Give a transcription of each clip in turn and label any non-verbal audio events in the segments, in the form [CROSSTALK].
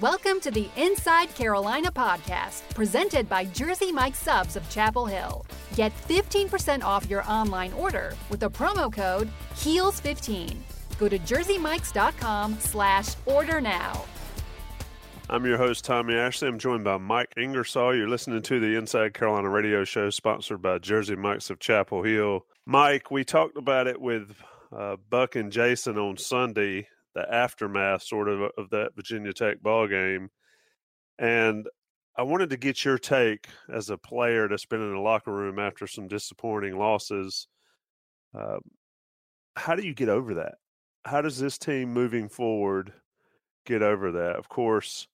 Welcome to the Inside Carolina podcast, presented by Jersey Mike Subs of Chapel Hill. Get 15% off your online order with the promo code HEELS15. Go to jerseymikes.com slash order now. I'm your host, Tommy Ashley. I'm joined by Mike Ingersoll. You're listening to the Inside Carolina radio show sponsored by Jersey Mikes of Chapel Hill. Mike, we talked about it with uh, Buck and Jason on Sunday the aftermath sort of of that Virginia Tech ball game. And I wanted to get your take as a player that's been in the locker room after some disappointing losses. Uh, how do you get over that? How does this team moving forward get over that? Of course,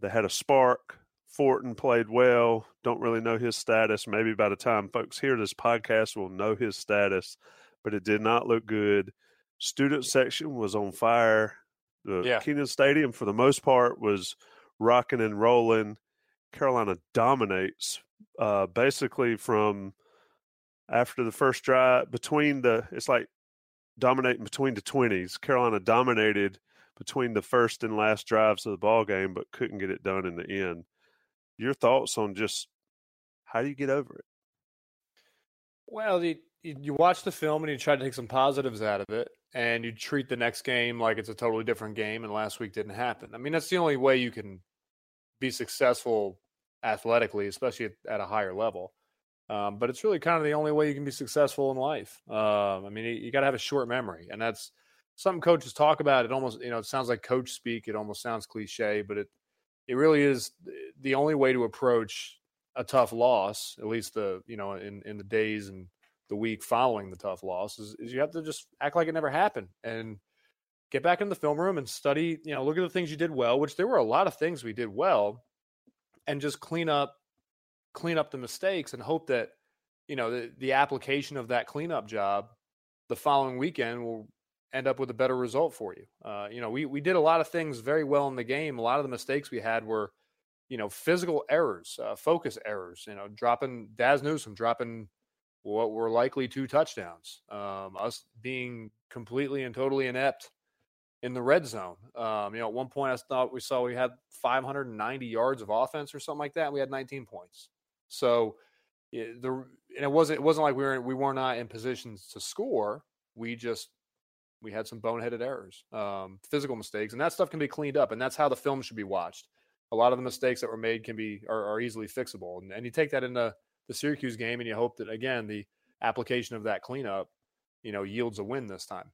they had a spark. Fortin played well. Don't really know his status. Maybe by the time folks hear this podcast, will know his status, but it did not look good student section was on fire. The yeah. Kenan Stadium, for the most part, was rocking and rolling. Carolina dominates uh, basically from after the first drive between the it's like dominating between the 20s carolina dominated between the first and last drives of the ball game but couldn't get it done in the end your thoughts on just how do you get over it well the you watch the film and you try to take some positives out of it and you treat the next game like it's a totally different game and last week didn't happen. I mean, that's the only way you can be successful athletically, especially at, at a higher level. Um, but it's really kind of the only way you can be successful in life. Um, I mean, you, you got to have a short memory, and that's something coaches talk about. It almost, you know, it sounds like coach speak. It almost sounds cliche, but it it really is the only way to approach a tough loss. At least the you know in in the days and the week following the tough loss is, is you have to just act like it never happened and get back in the film room and study, you know, look at the things you did well, which there were a lot of things we did well, and just clean up clean up the mistakes and hope that, you know, the, the application of that cleanup job the following weekend will end up with a better result for you. Uh, you know, we we did a lot of things very well in the game. A lot of the mistakes we had were, you know, physical errors, uh, focus errors. You know, dropping Dazz Newsome, dropping what were likely two touchdowns. Um, us being completely and totally inept in the red zone. Um, you know, at one point I thought we saw we had 590 yards of offense or something like that. And we had 19 points. So it, the and it wasn't it wasn't like we were we were not in positions to score. We just we had some boneheaded errors, um, physical mistakes, and that stuff can be cleaned up. And that's how the film should be watched. A lot of the mistakes that were made can be are, are easily fixable, and, and you take that into the Syracuse game, and you hope that again the application of that cleanup, you know, yields a win this time.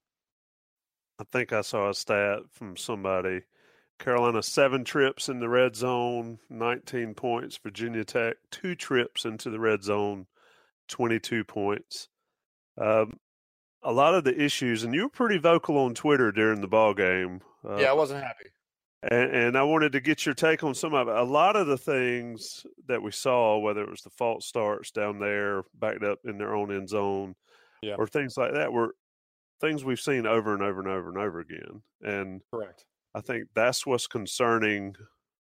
I think I saw a stat from somebody. Carolina seven trips in the red zone, 19 points. Virginia Tech two trips into the red zone, 22 points. Um, a lot of the issues, and you were pretty vocal on Twitter during the ball game. Uh, yeah, I wasn't happy and, and, I wanted to get your take on some of it. A lot of the things that we saw, whether it was the false starts down there, backed up in their own end zone, yeah. or things like that, were things we've seen over and over and over and over again. And correct, I think that's what's concerning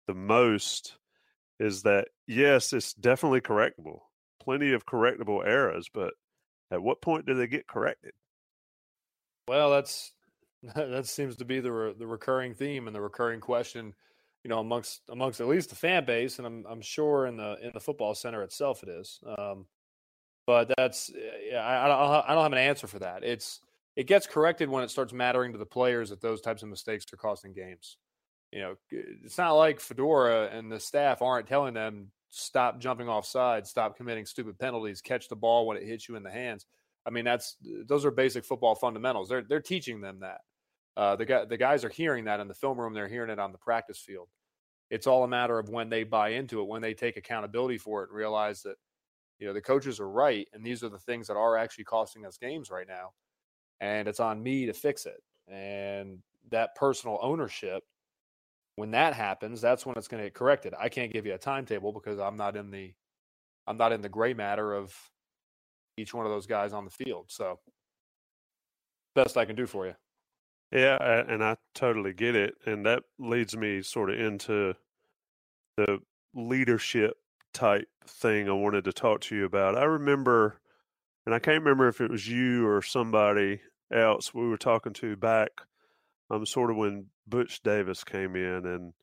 the most is that yes, it's definitely correctable, plenty of correctable errors, but at what point do they get corrected? Well, that's [LAUGHS] that seems to be the re- the recurring theme and the recurring question, you know, amongst amongst at least the fan base, and I'm I'm sure in the in the football center itself it is. Um, but that's yeah, I, I don't have an answer for that. It's it gets corrected when it starts mattering to the players that those types of mistakes are costing games. You know, it's not like Fedora and the staff aren't telling them stop jumping off sides, stop committing stupid penalties, catch the ball when it hits you in the hands. I mean, that's those are basic football fundamentals. They're they're teaching them that. Uh, the guy, the guys are hearing that in the film room. They're hearing it on the practice field. It's all a matter of when they buy into it, when they take accountability for it, and realize that you know the coaches are right, and these are the things that are actually costing us games right now, and it's on me to fix it. And that personal ownership, when that happens, that's when it's going to get corrected. I can't give you a timetable because I'm not in the I'm not in the gray matter of each one of those guys on the field. So, best I can do for you. Yeah, and I totally get it. And that leads me sort of into the leadership type thing I wanted to talk to you about. I remember, and I can't remember if it was you or somebody else we were talking to back, um, sort of when Butch Davis came in, and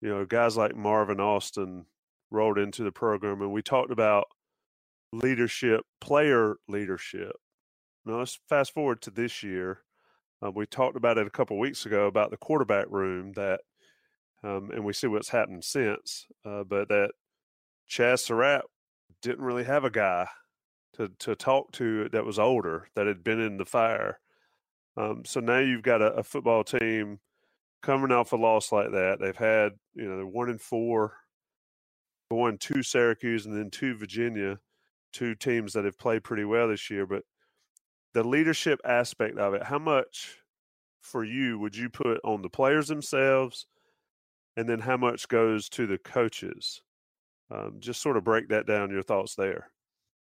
you know, guys like Marvin Austin rolled into the program, and we talked about leadership, player leadership. Now let's fast forward to this year. Uh, we talked about it a couple weeks ago about the quarterback room that, um, and we see what's happened since. Uh, but that Chazz Surratt didn't really have a guy to to talk to that was older that had been in the fire. Um, so now you've got a, a, football team coming off a loss like that. They've had you know they're one in four, one two Syracuse and then two Virginia, two teams that have played pretty well this year. But the leadership aspect of it, how much for you would you put on the players themselves, and then how much goes to the coaches? Um, just sort of break that down. Your thoughts there.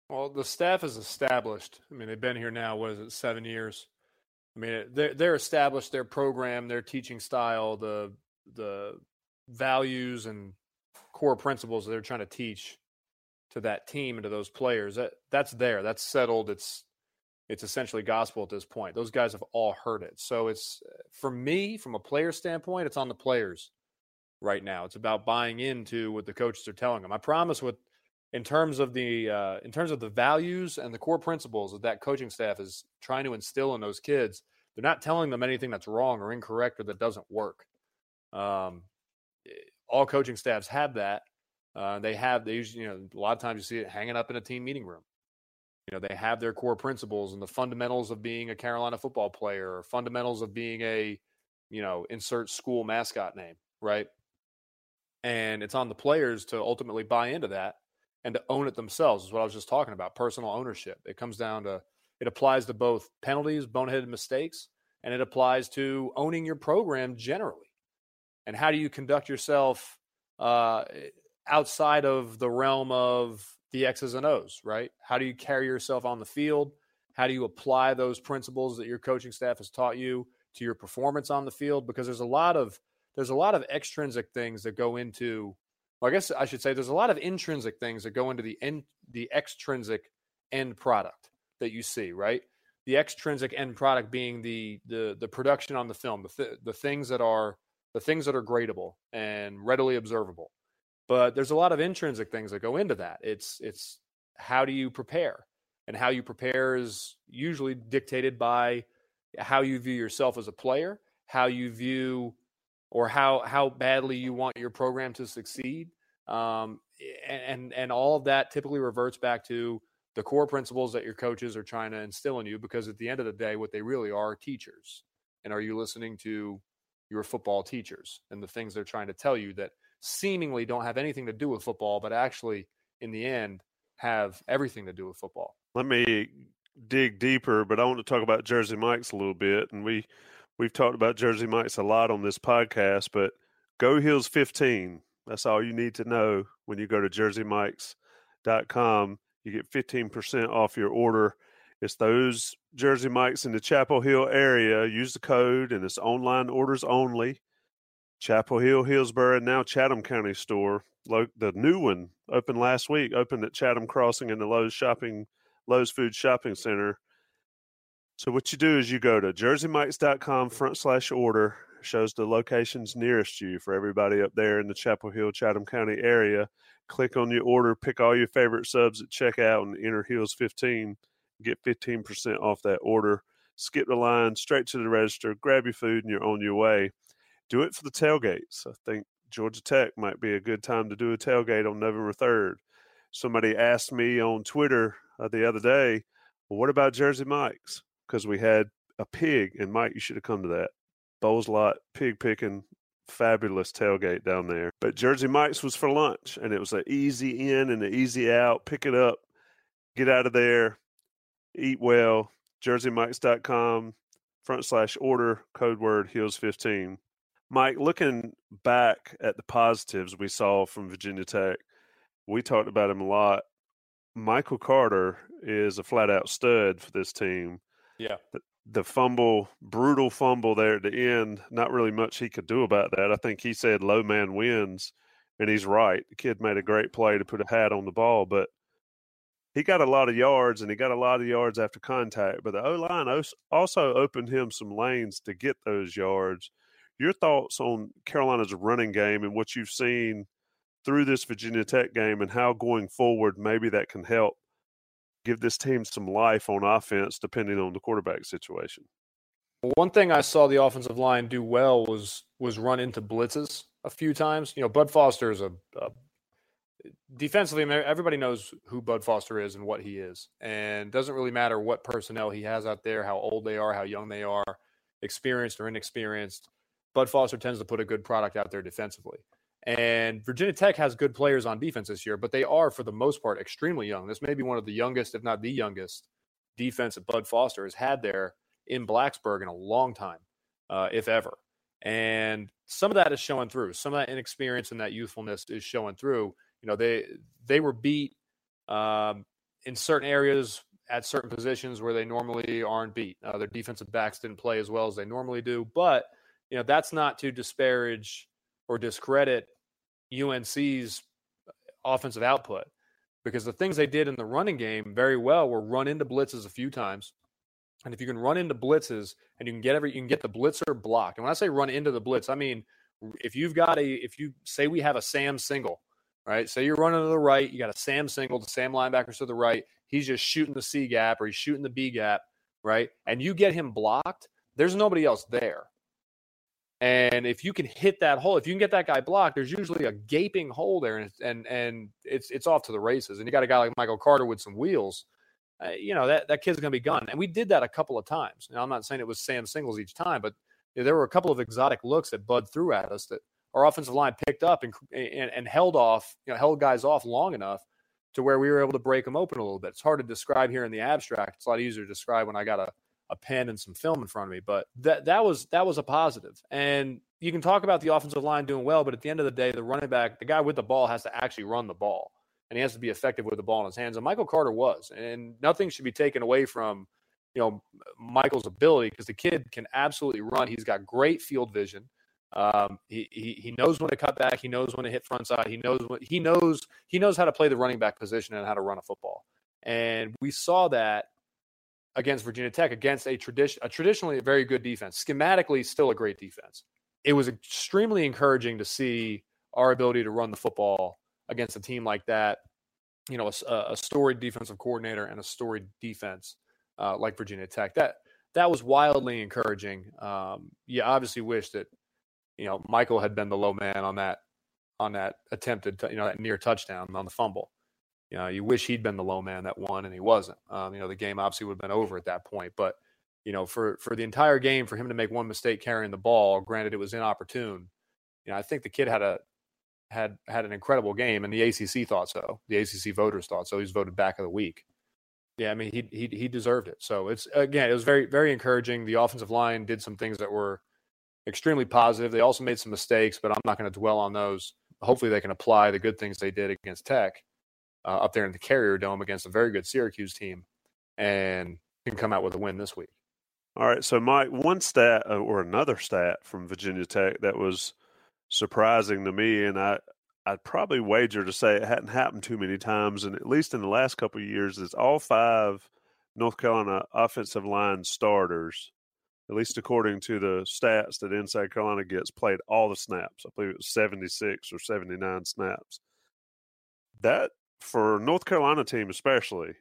Well, the staff is established. I mean, they've been here now. What is it? Seven years. I mean, they're they're established. Their program, their teaching style, the the values and core principles that they're trying to teach to that team and to those players. That that's there. That's settled. It's it's essentially gospel at this point. Those guys have all heard it. So it's for me, from a player standpoint, it's on the players right now. It's about buying into what the coaches are telling them. I promise what in terms of the uh, in terms of the values and the core principles that that coaching staff is trying to instill in those kids, they're not telling them anything that's wrong or incorrect or that doesn't work. Um, eh, all coaching staffs have that. Uh, they have they usually, you know, a lot of times you see it hanging up in a team meeting room. You know, they have their core principles and the fundamentals of being a Carolina football player, or fundamentals of being a, you know, insert school mascot name, right? And it's on the players to ultimately buy into that and to own it themselves is what I was just talking about. Personal ownership. It comes down to it applies to both penalties, boneheaded mistakes, and it applies to owning your program generally. And how do you conduct yourself uh, outside of the realm of the X's and O's, right? How do you carry yourself on the field? How do you apply those principles that your coaching staff has taught you to your performance on the field? Because there's a lot of there's a lot of extrinsic things that go into well, I guess I should say there's a lot of intrinsic things that go into the end, the extrinsic end product that you see, right? The extrinsic end product being the the the production on the film, the th- the things that are the things that are gradable and readily observable. But there's a lot of intrinsic things that go into that. It's it's how do you prepare? And how you prepare is usually dictated by how you view yourself as a player, how you view or how how badly you want your program to succeed. Um, and and all of that typically reverts back to the core principles that your coaches are trying to instill in you because at the end of the day what they really are, are teachers and are you listening to your football teachers and the things they're trying to tell you that seemingly don't have anything to do with football but actually in the end have everything to do with football let me dig deeper but i want to talk about jersey mike's a little bit and we we've talked about jersey mike's a lot on this podcast but go heels 15 that's all you need to know when you go to jerseymikes.com. You get 15% off your order. It's those Jersey Mikes in the Chapel Hill area. Use the code, and it's online orders only. Chapel Hill, Hillsborough, and now Chatham County store. The new one opened last week, opened at Chatham Crossing in the Lowe's Shopping, Lowe's Food Shopping Center. So what you do is you go to jerseymikes.com front slash order shows the locations nearest you for everybody up there in the Chapel Hill, Chatham County area. Click on your order, pick all your favorite subs at checkout, and enter Hills 15. Get 15% off that order. Skip the line, straight to the register, grab your food, and you're on your way. Do it for the tailgates. I think Georgia Tech might be a good time to do a tailgate on November 3rd. Somebody asked me on Twitter uh, the other day, well, what about Jersey Mike's? Because we had a pig, and Mike, you should have come to that. Bowles Lot pig picking fabulous tailgate down there. But Jersey Mike's was for lunch, and it was an easy in and an easy out. Pick it up, get out of there, eat well. JerseyMikes.com front slash order code word heels 15. Mike, looking back at the positives we saw from Virginia Tech, we talked about him a lot. Michael Carter is a flat out stud for this team. Yeah the fumble, brutal fumble there at the end, not really much he could do about that. I think he said low man wins, and he's right. The kid made a great play to put a hat on the ball, but he got a lot of yards and he got a lot of yards after contact. But the O line also opened him some lanes to get those yards. Your thoughts on Carolina's running game and what you've seen through this Virginia Tech game, and how going forward maybe that can help give this team some life on offense, depending on the quarterback situation. One thing I saw the offensive line do well was was run into blitzes a few times. You know, Bud Foster is a, a defensively, everybody knows who Bud Foster is and what he is, and doesn't really matter what personnel he has out there, how old they are, how young they are, experienced or inexperienced. Bud Foster tends to put a good product out there defensively. And Virginia Tech has good players on defense this year, but they are, for the most part, extremely young. This may be one of the youngest, if not the youngest, defense that Bud Foster has had there in Blacksburg in a long time, uh, if ever. And some of that is showing through. Some of that inexperience and that youthfulness is showing through. You know, they they were beat um, in certain areas at certain positions where they normally aren't beat. Uh, their defensive backs didn't play as well as they normally do, but you know that's not to disparage or discredit UNC's uh, offensive output because the things they did in the running game very well were run into blitzes a few times. And if you can run into blitzes and you can get every you can get the blitzer blocked. And when I say run into the blitz, I mean if you've got a if you say we have a Sam single, right? Say you're running to the right, you got a Sam single, the Sam linebackers to the right, he's just shooting the C gap or he's shooting the B gap, right? And you get him blocked, there's nobody else there. And if you can hit that hole, if you can get that guy blocked, there's usually a gaping hole there, and and and it's it's off to the races. And you got a guy like Michael Carter with some wheels, uh, you know that that kid's going to be gone. And we did that a couple of times. Now I'm not saying it was Sam singles each time, but you know, there were a couple of exotic looks that Bud threw at us that our offensive line picked up and and, and held off, you know, held guys off long enough to where we were able to break them open a little bit. It's hard to describe here in the abstract. It's a lot easier to describe when I got a a pen and some film in front of me. But that that was that was a positive. And you can talk about the offensive line doing well, but at the end of the day, the running back, the guy with the ball, has to actually run the ball, and he has to be effective with the ball in his hands. And Michael Carter was, and nothing should be taken away from you know Michael's ability because the kid can absolutely run. He's got great field vision. Um, he, he he knows when to cut back. He knows when to hit front side. He knows what he knows. He knows how to play the running back position and how to run a football. And we saw that against Virginia Tech against a tradition a traditionally very good defense. Schematically, still a great defense. It was extremely encouraging to see our ability to run the football against a team like that. You know, a, a storied defensive coordinator and a storied defense uh, like Virginia Tech. That that was wildly encouraging. Um, you obviously wish that you know Michael had been the low man on that on that attempted you know that near touchdown on the fumble. You know, you wish he'd been the low man that won, and he wasn't. Um, you know, the game obviously would have been over at that point. But you know, for for the entire game, for him to make one mistake carrying the ball, granted it was inopportune. You know, I think the kid had a had had an incredible game, and the ACC thought so. The ACC voters thought so. He's voted back of the week. Yeah, I mean, he he he deserved it. So it's again, it was very very encouraging. The offensive line did some things that were extremely positive. They also made some mistakes, but I'm not going to dwell on those. Hopefully, they can apply the good things they did against Tech uh, up there in the Carrier Dome against a very good Syracuse team, and can come out with a win this week. All right, so Mike, one stat uh, or another stat from Virginia Tech that was surprising to me, and I I'd probably wager to say it hadn't happened too many times, and at least in the last couple of years, is all five North Carolina offensive line starters, at least according to the stats that Inside Carolina gets, played all the snaps. I believe it was seventy six or seventy nine snaps. That for North Carolina team especially,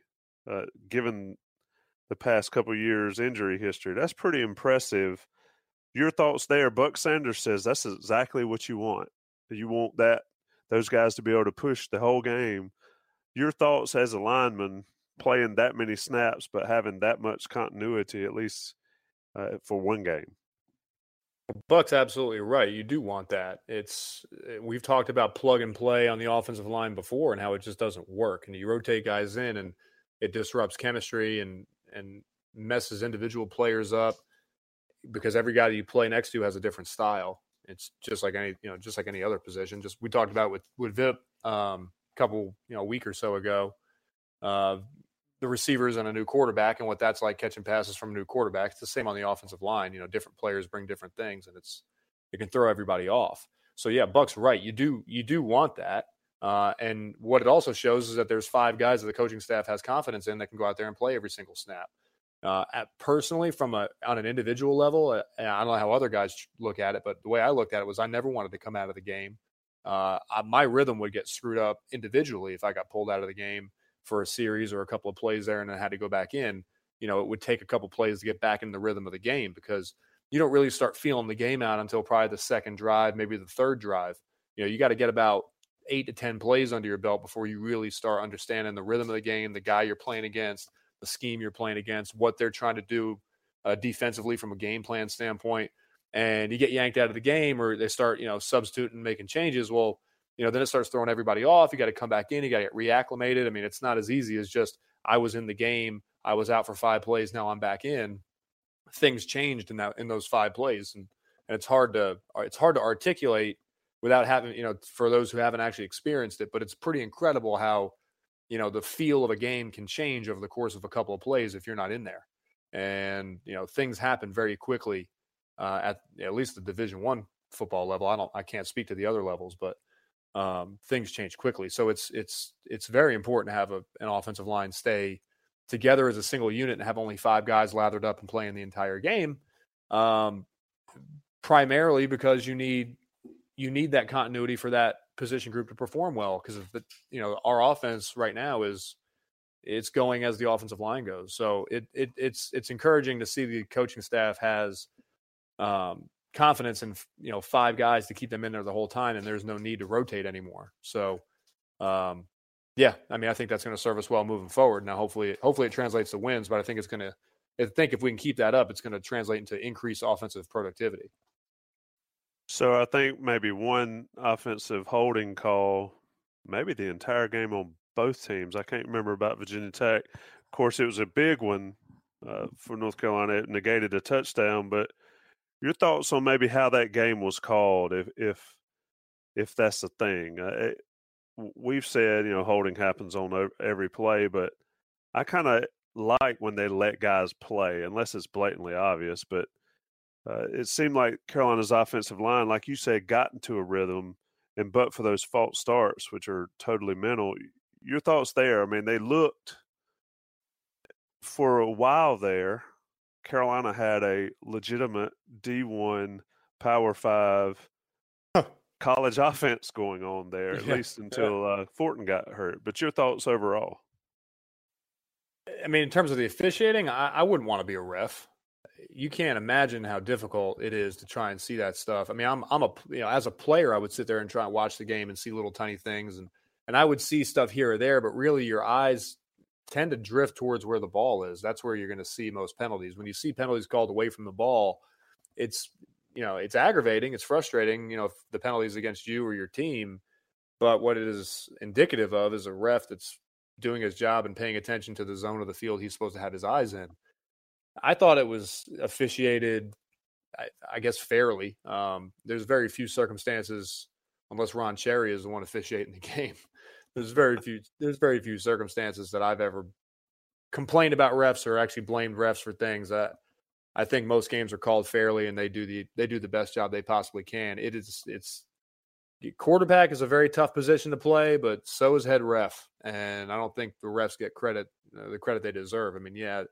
uh, given the past couple years injury history, that's pretty impressive. Your thoughts there? Buck Sanders says that's exactly what you want. You want that those guys to be able to push the whole game. Your thoughts as a lineman playing that many snaps, but having that much continuity at least uh, for one game. Buck's absolutely right. You do want that. It's eh, we've talked about plug and play on the offensive line before and how it just doesn't work. And you rotate guys in and it disrupts chemistry and and messes individual players up because every guy that you play next to has a different style. It's just like any you know just like any other position. Just we talked about with with Vip um, a couple you know a week or so ago. Uh, the receivers and a new quarterback and what that's like catching passes from a new quarterback. It's the same on the offensive line. You know, different players bring different things, and it's it can throw everybody off. So yeah, Buck's right. You do you do want that. Uh, and what it also shows is that there's five guys that the coaching staff has confidence in that can go out there and play every single snap. Uh, at, personally, from a on an individual level, uh, I don't know how other guys look at it, but the way I looked at it was I never wanted to come out of the game. Uh, I, my rhythm would get screwed up individually if I got pulled out of the game for a series or a couple of plays there and then had to go back in. You know, it would take a couple plays to get back in the rhythm of the game because you don't really start feeling the game out until probably the second drive, maybe the third drive. You know, you got to get about eight to 10 plays under your belt before you really start understanding the rhythm of the game, the guy you're playing against, the scheme you're playing against, what they're trying to do uh, defensively from a game plan standpoint. And you get yanked out of the game or they start, you know, substituting, making changes. Well, you know, then it starts throwing everybody off. You got to come back in. You got to get reacclimated. I mean, it's not as easy as just I was in the game, I was out for five plays, now I'm back in. Things changed in that in those five plays, and, and it's hard to it's hard to articulate without having you know for those who haven't actually experienced it. But it's pretty incredible how you know the feel of a game can change over the course of a couple of plays if you're not in there, and you know things happen very quickly uh, at at least the Division One football level. I don't I can't speak to the other levels, but um, things change quickly. So it's it's it's very important to have a, an offensive line stay together as a single unit and have only five guys lathered up and playing the entire game. Um, primarily because you need you need that continuity for that position group to perform well. Because the you know our offense right now is it's going as the offensive line goes. So it, it it's it's encouraging to see the coaching staff has um, confidence in you know five guys to keep them in there the whole time, and there's no need to rotate anymore. So, um, yeah, I mean, I think that's going to serve us well moving forward. Now, hopefully, hopefully it translates to wins, but I think it's going to. I think if we can keep that up, it's going to translate into increased offensive productivity. So I think maybe one offensive holding call, maybe the entire game on both teams. I can't remember about Virginia Tech. Of course, it was a big one uh, for North Carolina. It negated a touchdown, but your thoughts on maybe how that game was called, if if if that's the thing. Uh, it, we've said you know holding happens on every play, but I kind of like when they let guys play, unless it's blatantly obvious. But uh, it seemed like Carolina's offensive line, like you said, got into a rhythm, and but for those false starts, which are totally mental. Your thoughts there? I mean, they looked for a while there Carolina had a legitimate D1 Power Five college [LAUGHS] offense going on there, at yeah. least until uh, Fortin got hurt. But your thoughts overall? I mean, in terms of the officiating, I, I wouldn't want to be a ref. You can't imagine how difficult it is to try and see that stuff. I mean, I'm I'm a you know as a player, I would sit there and try and watch the game and see little tiny things, and and I would see stuff here or there, but really your eyes tend to drift towards where the ball is. That's where you're going to see most penalties. When you see penalties called away from the ball, it's you know it's aggravating, it's frustrating. You know if the penalty is against you or your team, but what it is indicative of is a ref that's doing his job and paying attention to the zone of the field he's supposed to have his eyes in. I thought it was officiated, I, I guess, fairly. Um, there's very few circumstances, unless Ron Cherry is the one officiating the [LAUGHS] game, there's very few there's very few circumstances that I've ever complained about refs or actually blamed refs for things that I think most games are called fairly and they do the they do the best job they possibly can. It is it's quarterback is a very tough position to play, but so is head ref, and I don't think the refs get credit uh, the credit they deserve. I mean, yeah,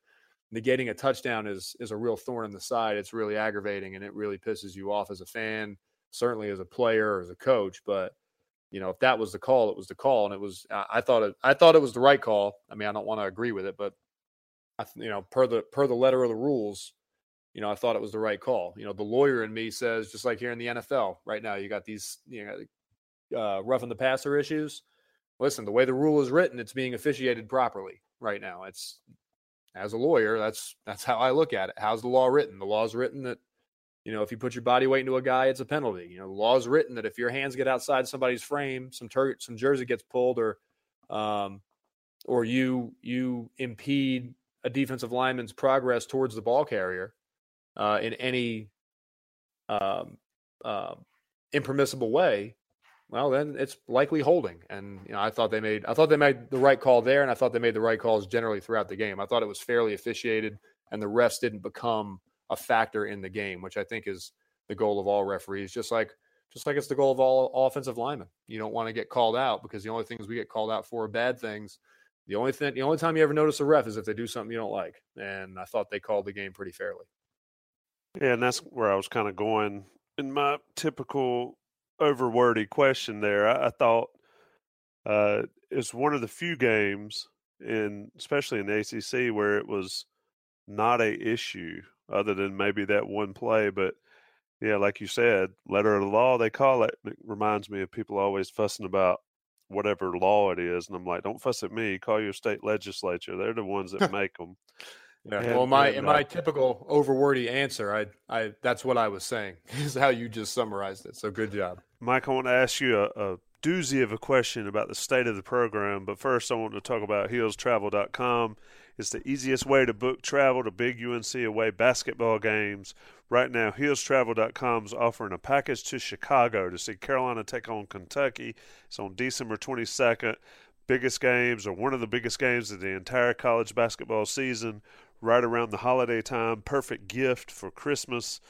negating a touchdown is is a real thorn in the side. It's really aggravating and it really pisses you off as a fan, certainly as a player or as a coach. But you know, if that was the call, it was the call, and it was. I thought it. I thought it was the right call. I mean, I don't want to agree with it, but I, you know, per the per the letter of the rules, you know, I thought it was the right call. You know, the lawyer in me says, just like here in the NFL right now, you got these, you know, uh, roughing the passer issues. Listen, the way the rule is written, it's being officiated properly right now. It's as a lawyer, that's that's how I look at it. How's the law written? The law's written that you know, if you put your body weight into a guy, it's a penalty. You know, the law is written that if your hands get outside somebody's frame, some tur- some jersey gets pulled, or um, or you you impede a defensive lineman's progress towards the ball carrier uh, in any um, uh, impermissible way, well, then it's likely holding. And you know, I thought they made I thought they made the right call there, and I thought they made the right calls generally throughout the game. I thought it was fairly officiated, and the refs didn't become a factor in the game, which I think is the goal of all referees. Just like just like it's the goal of all offensive linemen. You don't want to get called out because the only things we get called out for are bad things. The only thing, the only time you ever notice a ref is if they do something you don't like. And I thought they called the game pretty fairly. Yeah, and that's where I was kind of going in my typical overwordy question there. I, I thought uh, it's one of the few games, in especially in ACC, where it was not a issue other than maybe that one play. But yeah, like you said, letter of the law, they call it. It reminds me of people always fussing about whatever law it is. And I'm like, don't fuss at me. Call your state legislature. They're the ones that [LAUGHS] make them. Yeah. And, well, my in uh my typical overwordy answer, I I that's what I was saying [LAUGHS] is how you just summarized it. So good job, Mike. I want to ask you a, a doozy of a question about the state of the program, but first I want to talk about heelstravel.com. It's the easiest way to book travel to big UNC away basketball games. Right now, heelstravel.com is offering a package to Chicago to see Carolina take on Kentucky. It's on December 22nd. Biggest games, or one of the biggest games of the entire college basketball season, right around the holiday time. Perfect gift for Christmas.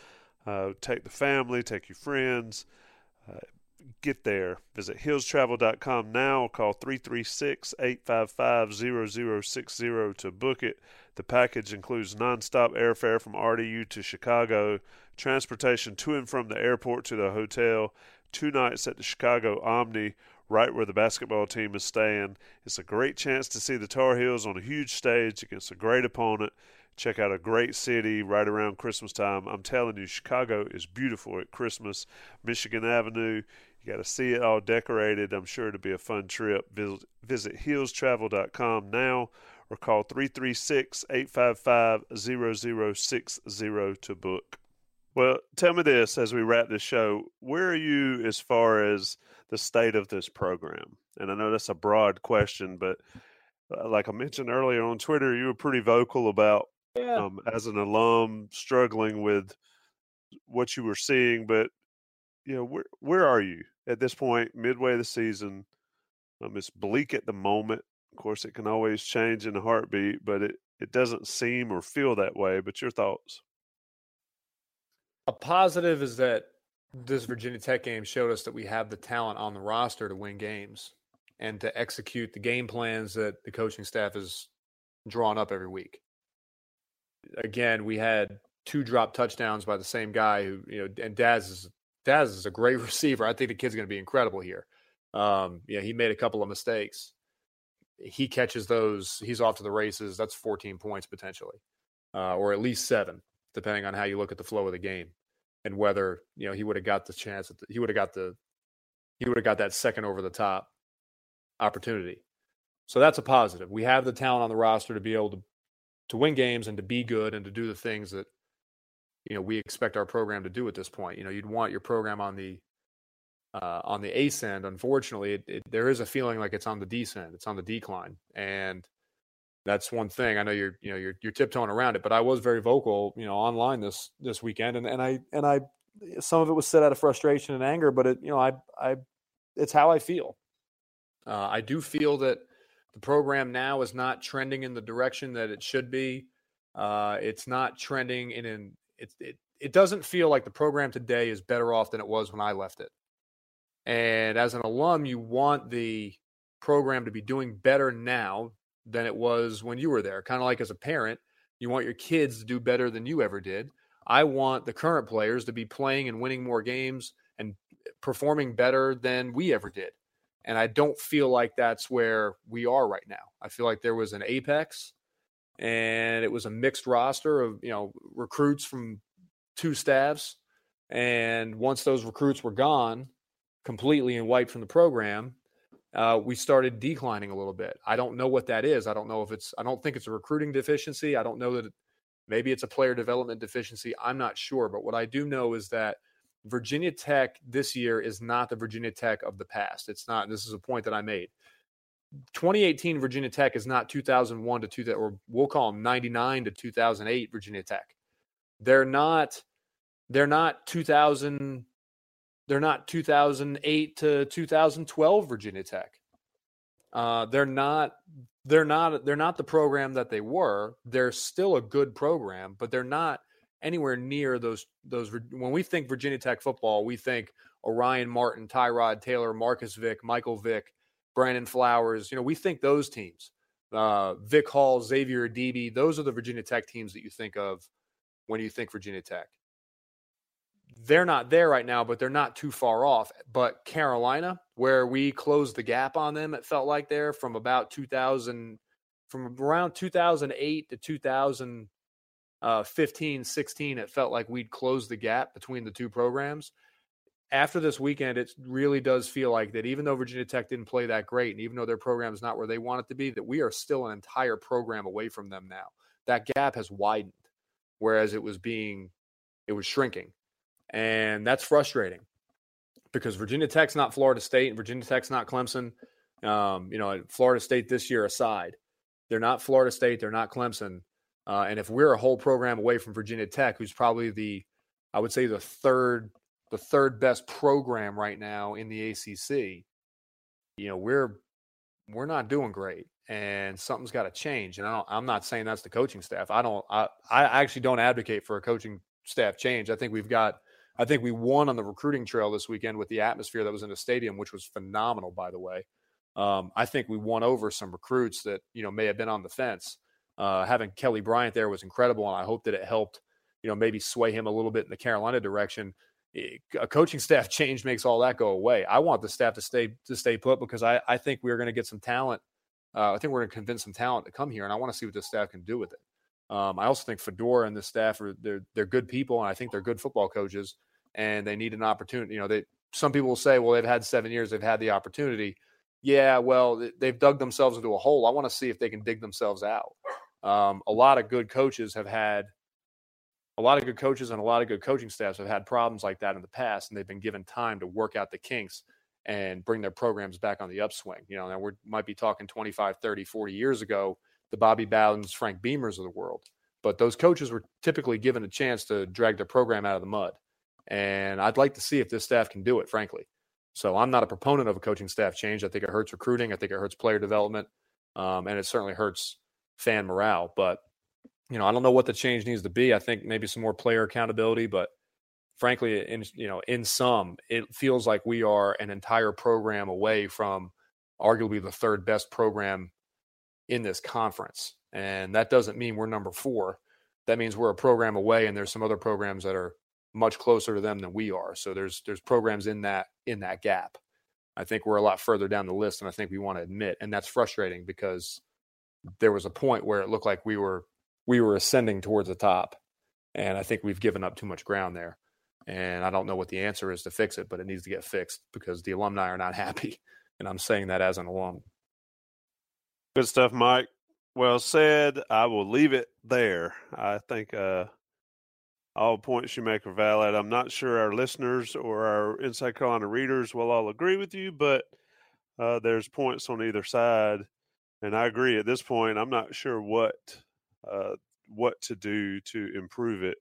Uh, take the family, take your friends. Uh, get there. Visit heelstravel.com now. Call 336 855 0060 to book it. The package includes nonstop airfare from RDU to Chicago, transportation to and from the airport to the hotel, two nights at the Chicago Omni, right where the basketball team is staying. It's a great chance to see the Tar Heels on a huge stage against a great opponent. Check out a great city right around Christmas time. I'm telling you, Chicago is beautiful at Christmas. Michigan Avenue, you got to see it all decorated. I'm sure it'll be a fun trip. Visit, visit heelstravel.com now or call 336 855 0060 to book. Well, tell me this as we wrap this show. Where are you as far as the state of this program? And I know that's a broad question, but uh, like I mentioned earlier on Twitter, you were pretty vocal about, yeah. um, as an alum, struggling with what you were seeing. But you know, where where are you at this point, midway of the season? Um, it's bleak at the moment. Of course, it can always change in a heartbeat, but it, it doesn't seem or feel that way. But your thoughts? A positive is that this Virginia Tech game showed us that we have the talent on the roster to win games and to execute the game plans that the coaching staff has drawn up every week. Again, we had two drop touchdowns by the same guy who, you know, and Dazz is Dazz is a great [LAUGHS] receiver. I think the kid's going to be incredible here. Um, yeah, he made a couple of mistakes. He catches those, he's off to the races. That's 14 points potentially, uh, or at least seven, depending on how you look at the flow of the game and whether you know he would have got the chance. The, he would have got the he would have got that second over the top opportunity. So that's a positive. We have the talent on the roster to be able to to win games and to be good and to do the things that you know we expect our program to do at this point. You know, you'd want your program on the uh, on the ascend. Unfortunately, it, it, there is a feeling like it's on the descent. It's on the decline, and that's one thing. I know you're you know you're you're tiptoeing around it, but I was very vocal, you know, online this this weekend, and and I and I some of it was said out of frustration and anger, but it you know I I it's how I feel. Uh, I do feel that the program now is not trending in the direction that it should be. Uh, it's not trending in an it, it it doesn't feel like the program today is better off than it was when I left it. And as an alum, you want the program to be doing better now than it was when you were there. Kind of like as a parent, you want your kids to do better than you ever did. I want the current players to be playing and winning more games and performing better than we ever did. And I don't feel like that's where we are right now. I feel like there was an apex and it was a mixed roster of, you know, recruits from two staffs. And once those recruits were gone completely and wiped from the program, uh, we started declining a little bit. I don't know what that is. I don't know if it's, I don't think it's a recruiting deficiency. I don't know that it, maybe it's a player development deficiency. I'm not sure. But what I do know is that Virginia Tech this year is not the Virginia Tech of the past. It's not, this is a point that I made. 2018 Virginia Tech is not 2001 to 2000, or we'll call them 99 to 2008 Virginia Tech. They're not, they're not 2000 they're not 2008 to 2012 Virginia Tech. Uh, they're not they're not they're not the program that they were. They're still a good program, but they're not anywhere near those those. When we think Virginia Tech football, we think Orion Martin, Tyrod Taylor, Marcus Vick, Michael Vick, Brandon Flowers. You know, we think those teams. uh, Vic Hall, Xavier Adibi. Those are the Virginia Tech teams that you think of when you think Virginia Tech. They're not there right now, but they're not too far off. But Carolina, where we closed the gap on them, it felt like there from about 2000, from around 2008 to 2015, 16, it felt like we'd closed the gap between the two programs after this weekend, it really does feel like that even though Virginia Tech didn't play that great, and even though their program is not where they want it to be, that we are still an entire program away from them now. That gap has widened, whereas it was being, it was shrinking. And that's frustrating because Virginia Tech's not Florida State and Virginia Tech's not Clemson. Um, you know, Florida State this year aside, they're not Florida State, they're not Clemson. Uh, and if we're a whole program away from Virginia Tech, who's probably the, I would say, the third the third best program right now in the ACC, you know, we're we're not doing great and something's got to change. And I am not saying that's the coaching staff. I don't, I, I actually don't advocate for a coaching staff change. I think we've got, I think we won on the recruiting trail this weekend with the atmosphere that was in the stadium, which was phenomenal, by the way. Um, I think we won over some recruits that, you know, may have been on the fence. Uh, having Kelly Bryant there was incredible. And I hope that it helped, you know, maybe sway him a little bit in the Carolina direction a coaching staff [LAUGHS] change makes all that go away. I want the staff to stay to stay put because I, I think we're going to get some talent. Uh, I think we're going to convince some talent to come here, and I want to see what the staff can do with it. Um, I also think Fedora and the staff are they're they're good people, and I think they're good football coaches, and they need an opportunity. You know, they some people will say, well, they've had seven years, they've had the opportunity. Yeah, well, they've dug themselves into a hole. I want to see if they can dig themselves out. Um, a lot of good coaches have had a lot of good coaches and a lot of good coaching staffs have had problems like that in the past, and they've been given time to work out the kinks and bring their programs back on the upswing. You know, now we might be talking 25, 30, 40 years ago, the Bobby Bowdens, Frank Beamers of the world. But those coaches were typically given a chance to drag their program out of the mud. And I'd like to see if this staff can do it, frankly. So I'm not a proponent of a coaching staff change. I think it hurts recruiting. I think it hurts player development. Um, and it certainly hurts fan morale. But you know, I don't know what the change needs to be. I think maybe some more player accountability, but frankly, in you know, in some, it feels like we are an entire program away from arguably the third best program in this conference. And that doesn't mean we're number four. That means we're a program away, and there's some other programs that are much closer to them than we are. So there's there's programs in that in that gap. I think we're a lot further down the list than I think we want to admit, and that's frustrating because there was a point where it looked like we were we were ascending towards the top. And I think we've given up too much ground there. And I don't know what the answer is to fix it, but it needs to get fixed because the alumni are not [LAUGHS] happy. And I'm saying that as an alum. Good stuff, Mike. Well said. I will leave it there. I think uh, all points you make are valid. I'm not sure our listeners or our Inside Carolina readers will all agree with you, but uh, there's points on either side. And I agree at this point. I'm not sure what uh, what to do to improve it.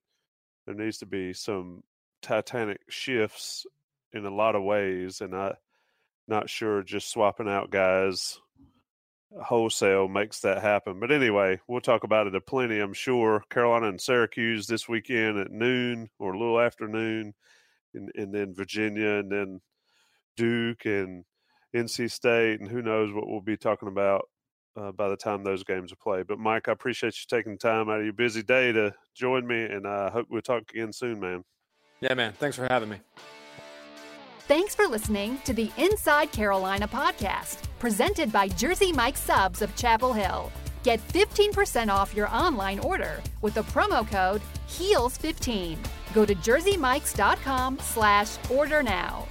There needs to be some titanic shifts in a lot of ways, and I not sure just swapping out guys wholesale makes that happen. But anyway, we'll talk about it a plenty, I'm sure. Carolina and Syracuse this weekend at noon or a little afternoon, and, and then Virginia, and then Duke and NC State, and who knows what we'll be talking about uh, by the time those games are played. But Mike, I appreciate you taking time out of your busy day to join me, and I hope we'll talk again soon, man. Yeah, man. Thanks for having me. Thanks for listening to the Inside Carolina podcast, presented by Jersey Mike Subs of Chapel Hill. Get 15% off your online order with the promo code HEELS15. Go to jerseymikes.com slash order now.